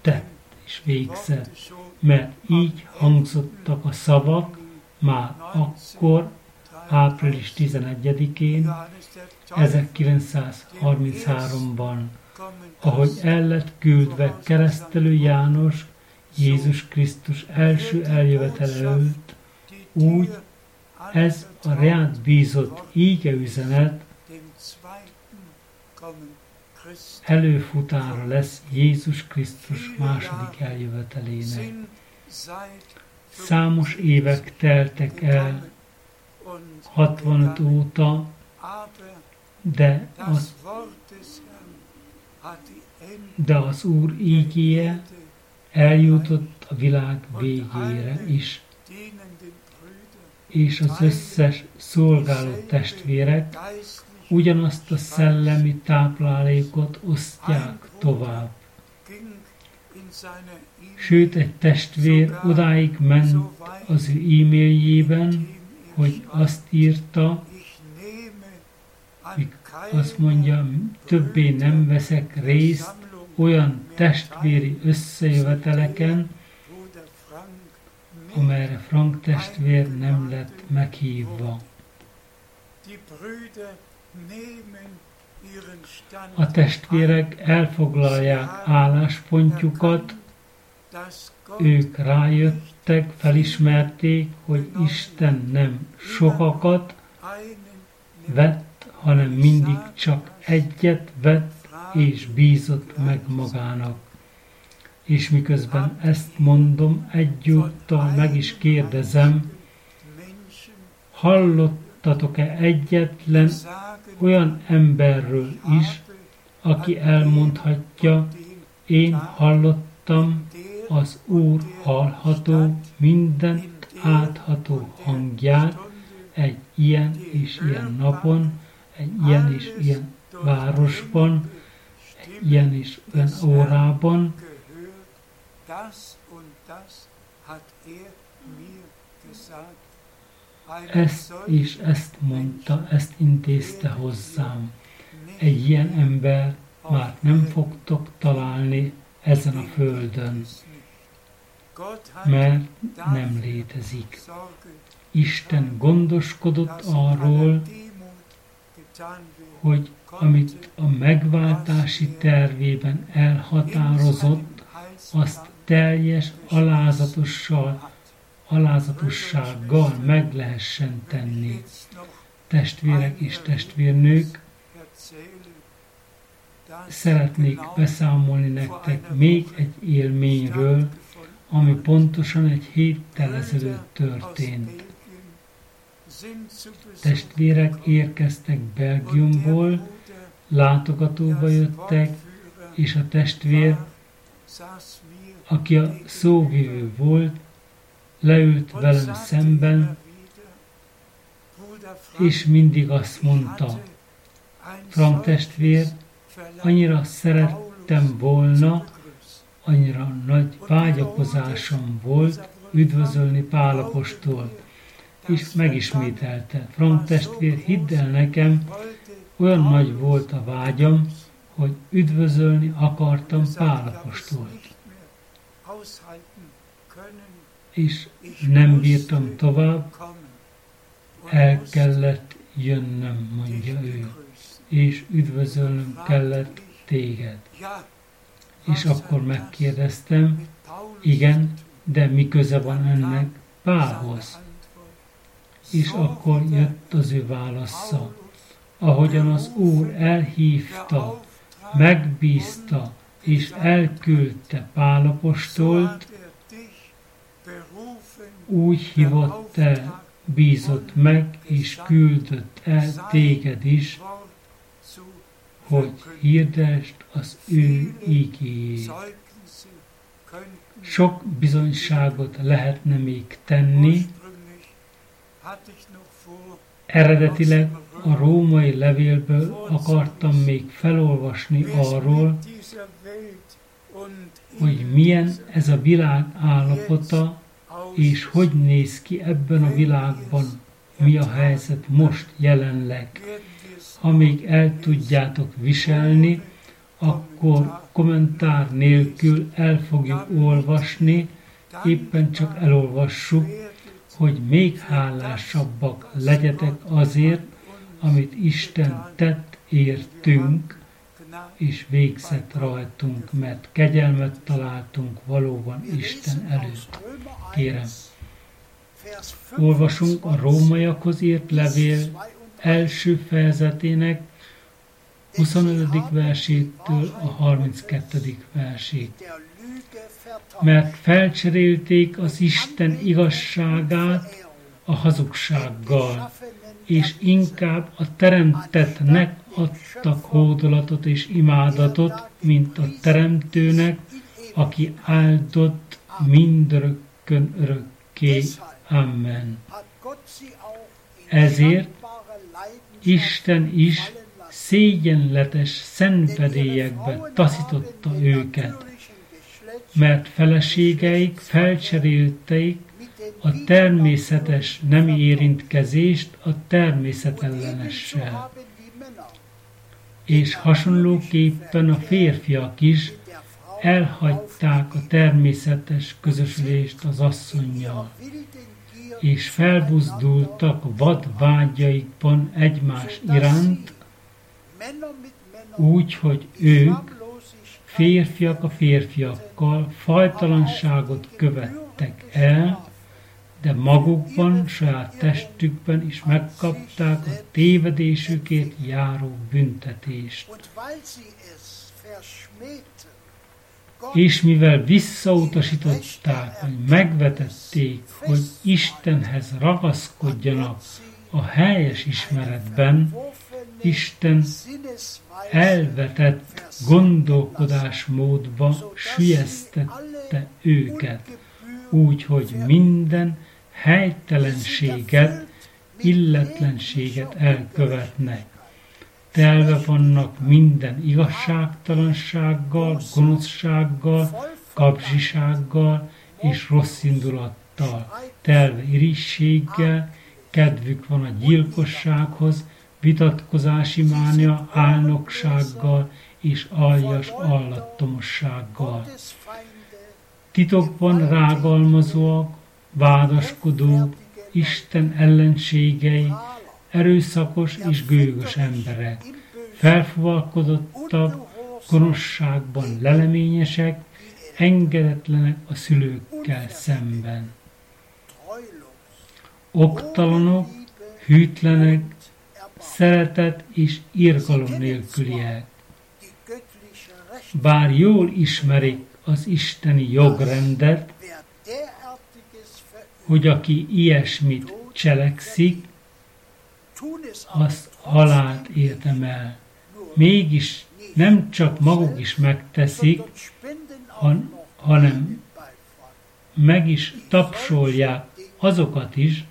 tett és végzett, mert így hangzottak a szavak már akkor, április 11-én, 1933-ban, ahogy el lett küldve keresztelő János, Jézus Krisztus első eljövetele előtt, úgy ez a reát bízott íge üzenet előfutára lesz Jézus Krisztus második eljövetelének. Számos évek teltek el, 65 óta, de az, de az Úr ígéje eljutott a világ végére is, és az összes szolgáló testvérek ugyanazt a szellemi táplálékot osztják tovább. Sőt, egy testvér odáig ment az ő e-mailjében, hogy azt írta, azt mondja, többé nem veszek részt olyan testvéri összejöveteleken, amelyre Frank testvér nem lett meghívva. A testvérek elfoglalják álláspontjukat, ők rájöttek, felismerték, hogy Isten nem sokakat vett, hanem mindig csak egyet vett és bízott meg magának. És miközben ezt mondom, egyúttal meg is kérdezem, hallottatok-e egyetlen olyan emberről is, aki elmondhatja, én hallottam az Úr hallható, mindent átható hangját egy ilyen és ilyen napon, egy ilyen és ilyen városban, egy ilyen és olyan órában. Ezt és ezt mondta, ezt intézte hozzám. Egy ilyen ember már nem fogtok találni ezen a földön, mert nem létezik. Isten gondoskodott arról, hogy amit a megváltási tervében elhatározott, azt teljes alázatossal, alázatossággal meg lehessen tenni. Testvérek és testvérnők, szeretnék beszámolni nektek még egy élményről, ami pontosan egy héttel ezelőtt történt. Testvérek érkeztek Belgiumból, látogatóba jöttek, és a testvér, aki a szóvivő volt, leült velem szemben, és mindig azt mondta, Frank testvér, annyira szerettem volna, annyira nagy vágyakozásom volt üdvözölni Pálapostolt, és megismételte. Frank testvér, hidd el nekem, olyan nagy volt a vágyam, hogy üdvözölni akartam Pálapostolt. És nem bírtam tovább, el kellett jönnöm, mondja ő, és üdvözölnöm kellett téged. És akkor megkérdeztem, igen, de mi köze van ennek Pálhoz. És akkor jött az ő válasza. Ahogyan az Úr elhívta, megbízta és elküldte Pálapostolt, úgy hívott el, bízott meg és küldött el téged is, hogy hirdest az ő ígéjét. Sok bizonyságot lehetne még tenni, eredetileg a római levélből akartam még felolvasni arról, hogy milyen ez a világ állapota, és hogy néz ki ebben a világban, mi a helyzet most jelenleg. Ha még el tudjátok viselni, akkor kommentár nélkül el fogjuk olvasni, éppen csak elolvassuk, hogy még hálásabbak legyetek azért, amit Isten tett értünk, és végzett rajtunk, mert kegyelmet találtunk valóban Isten előtt. Kérem, olvasunk a rómaiakhoz írt levél első fejezetének 25. versétől a 32. versét. Mert felcserélték az Isten igazságát a hazugsággal, és inkább a teremtettnek adtak hódolatot és imádatot, mint a teremtőnek, aki áldott mindörökkön örökké. Amen. Ezért Isten is szégyenletes szenvedélyekbe taszította őket, mert feleségeik felcserélteik a természetes nemi érintkezést a természetellenessel. És hasonlóképpen a férfiak is elhagyták a természetes közösülést az asszonynal, és felbuzdultak vad vágyaikban egymás iránt, úgy, hogy ők, férfiak a férfiakkal fajtalanságot követtek el, de magukban, saját testükben is megkapták a tévedésükért járó büntetést. És mivel visszautasították, hogy megvetették, hogy Istenhez ragaszkodjanak a helyes ismeretben, Isten elvetett gondolkodásmódba sülyeztette őket, úgy, hogy minden helytelenséget, illetlenséget elkövetnek. Telve vannak minden igazságtalansággal, gonoszsággal, kapzsisággal és rossz indulattal, telve irisséggel, kedvük van a gyilkossághoz, vitatkozási mánia, álnoksággal és aljas allattomossággal. Titokban rágalmazóak, vádaskodók, Isten ellenségei, erőszakos és gőgös emberek, felfuvalkodottak, gonoszságban leleményesek, engedetlenek a szülőkkel szemben. Oktalanok, hűtlenek, szeretet és irgalom nélküliek. Bár jól ismerik az isteni jogrendet, hogy aki ilyesmit cselekszik, az halált értem el. Mégis nem csak maguk is megteszik, han, hanem meg is tapsolják azokat is,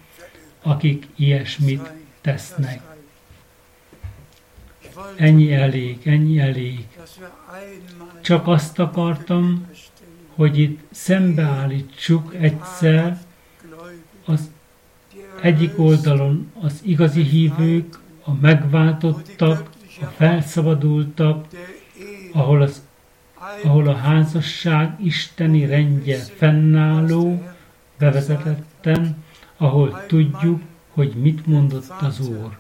akik ilyesmit tesznek. Ennyi elég, ennyi elég. Csak azt akartam, hogy itt szembeállítsuk egyszer az egyik oldalon az igazi hívők, a megváltottak, a felszabadultak, ahol, az, ahol a házasság isteni rendje fennálló, bevezetetten, ahol tudjuk, hogy mit mondott az Úr.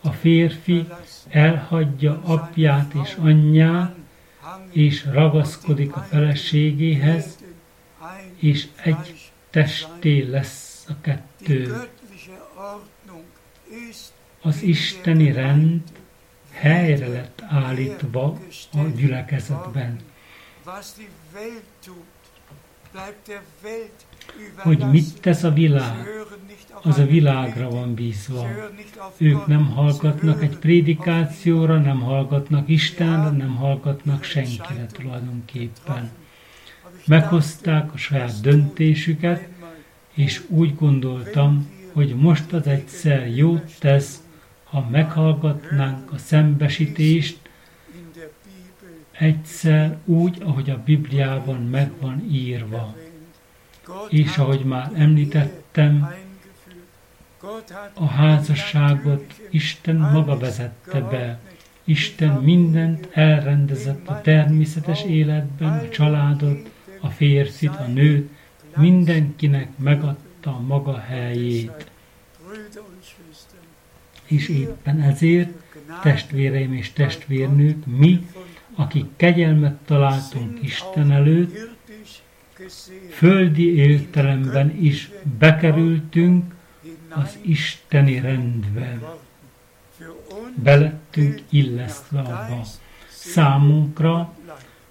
A férfi elhagyja apját és anyját, és ragaszkodik a feleségéhez, és egy testé lesz a kettő. Az isteni rend helyre lett állítva a gyülekezetben. Hogy mit tesz a világ, az a világra van bízva. Ők nem hallgatnak egy prédikációra, nem hallgatnak Istenre, nem hallgatnak senkire tulajdonképpen. Meghozták a saját döntésüket, és úgy gondoltam, hogy most az egyszer jót tesz, ha meghallgatnánk a szembesítést, egyszer úgy, ahogy a Bibliában meg van írva. És ahogy már említettem, a házasságot Isten maga vezette be. Isten mindent elrendezett a természetes életben, a családot, a férfit, a nőt, mindenkinek megadta a maga helyét. És éppen ezért, testvéreim és testvérnők, mi, akik kegyelmet találtunk Isten előtt, földi értelemben is bekerültünk az isteni rendbe. Belettünk illesztve abba. Számunkra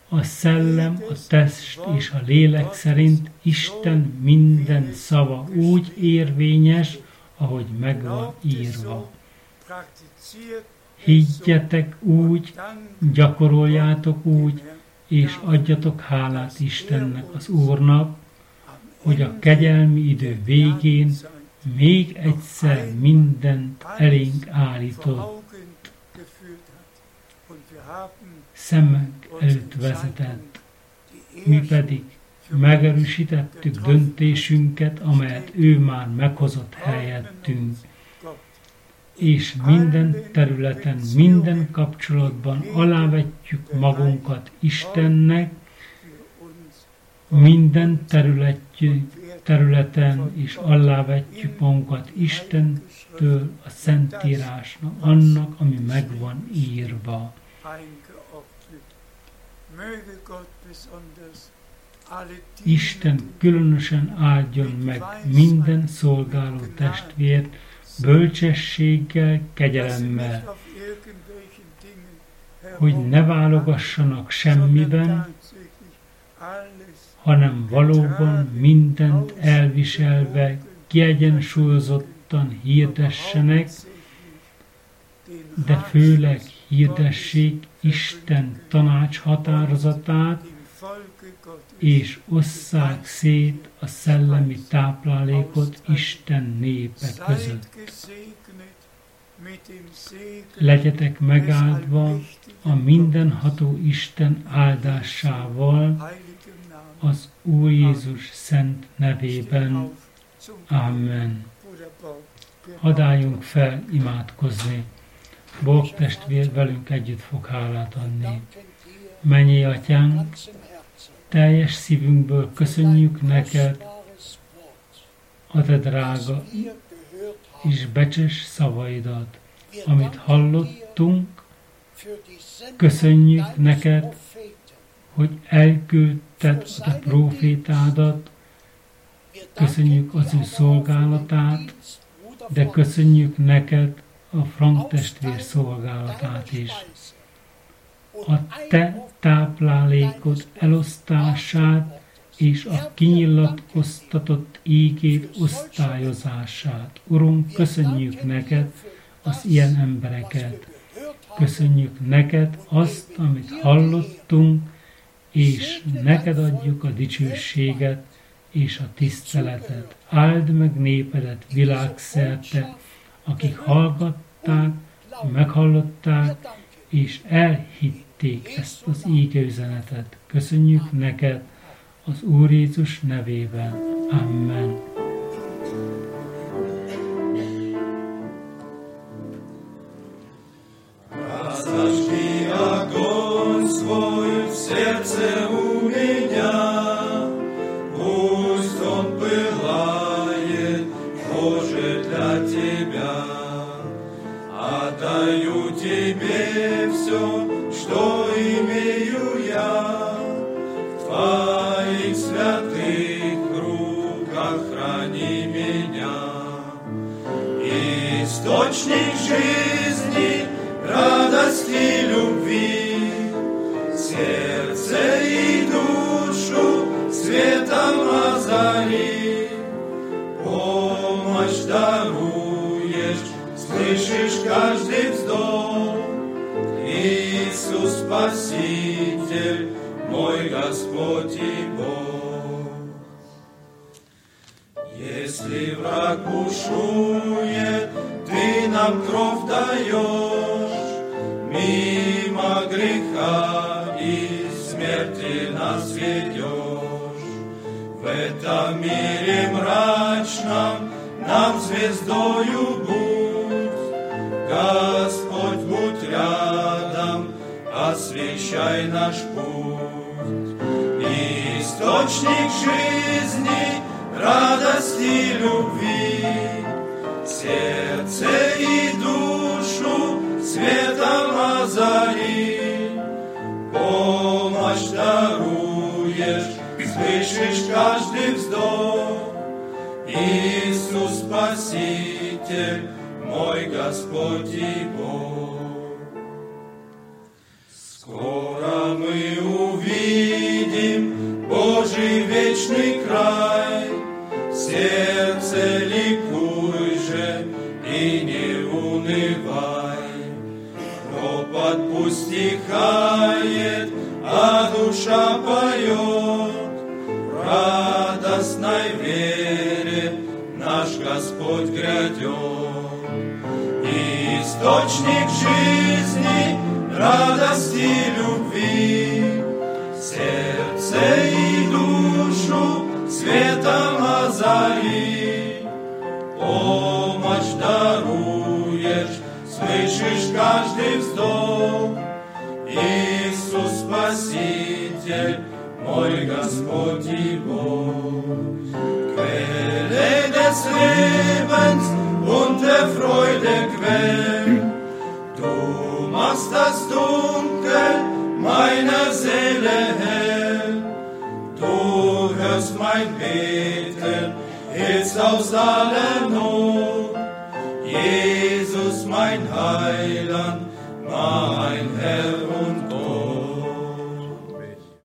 a szellem, a test és a lélek szerint Isten minden szava úgy érvényes, ahogy meg van írva. Higgyetek úgy, gyakoroljátok úgy, és adjatok hálát Istennek, az Úrnak, hogy a kegyelmi idő végén még egyszer mindent elénk állított. Szemek előtt vezetett. Mi pedig megerősítettük döntésünket, amelyet ő már meghozott helyettünk és minden területen, minden kapcsolatban alávetjük magunkat Istennek, minden területen és alávetjük magunkat Istentől a Szentírásnak, annak, ami meg van írva. Isten különösen áldjon meg minden szolgáló testvért, bölcsességgel, kegyelemmel, hogy ne válogassanak semmiben, hanem valóban mindent elviselve, kiegyensúlyozottan hirdessenek, de főleg hirdessék Isten tanács határozatát, és osszák szét a szellemi táplálékot Isten népe között. Legyetek megáldva a mindenható Isten áldásával az Úr Jézus szent nevében. Amen. Hadáljunk fel imádkozni. Bog testvér velünk együtt fog hálát adni. Mennyi atyánk, teljes szívünkből köszönjük neked. A te drága és becses szavaidat, amit hallottunk, köszönjük neked, hogy elküldted a te profétádat, köszönjük az ő szolgálatát, de köszönjük neked a Frank testvér szolgálatát is a te táplálékod elosztását és a kinyilatkoztatott ígét osztályozását. Urunk, köszönjük neked az ilyen embereket. Köszönjük neked azt, amit hallottunk, és neked adjuk a dicsőséget és a tiszteletet. Áld meg népedet világszerte, akik hallgatták, meghallották, és elhitték, ezt az íge üzenetet. Köszönjük neked az Úr Jézus nevében. Amen. все, что имею я, в твоих святых руках храни меня. Источник жизни, радости Спаситель, мой Господь и Бог. Если враг бушует, ты нам кровь даешь, мимо греха и смерти нас ведешь. В этом мире мрачном нам звездою будь, Господь, освещай наш путь. Источник жизни, радости, любви, сердце и душу светом озари. Помощь даруешь, слышишь каждый вздох. Иисус Спаситель, мой Господь и Бог. Скоро мы увидим Божий вечный край, сердце ликуй же и не унывай. Ропот пусть стихает, а душа поет, радостной вере наш Господь грядет. Источник жизни, радости, любви, сердце и душу светом озари. Помощь даруешь, слышишь каждый вздох. Иисус Спаситель, мой Господь и Bog. Quelle des Lebens und der Freude Quell, machst das Dunkel meiner Seele hell. Du hörst mein Beten, jetzt aus aller Not. Jesus, mein Heiland, mein Herr und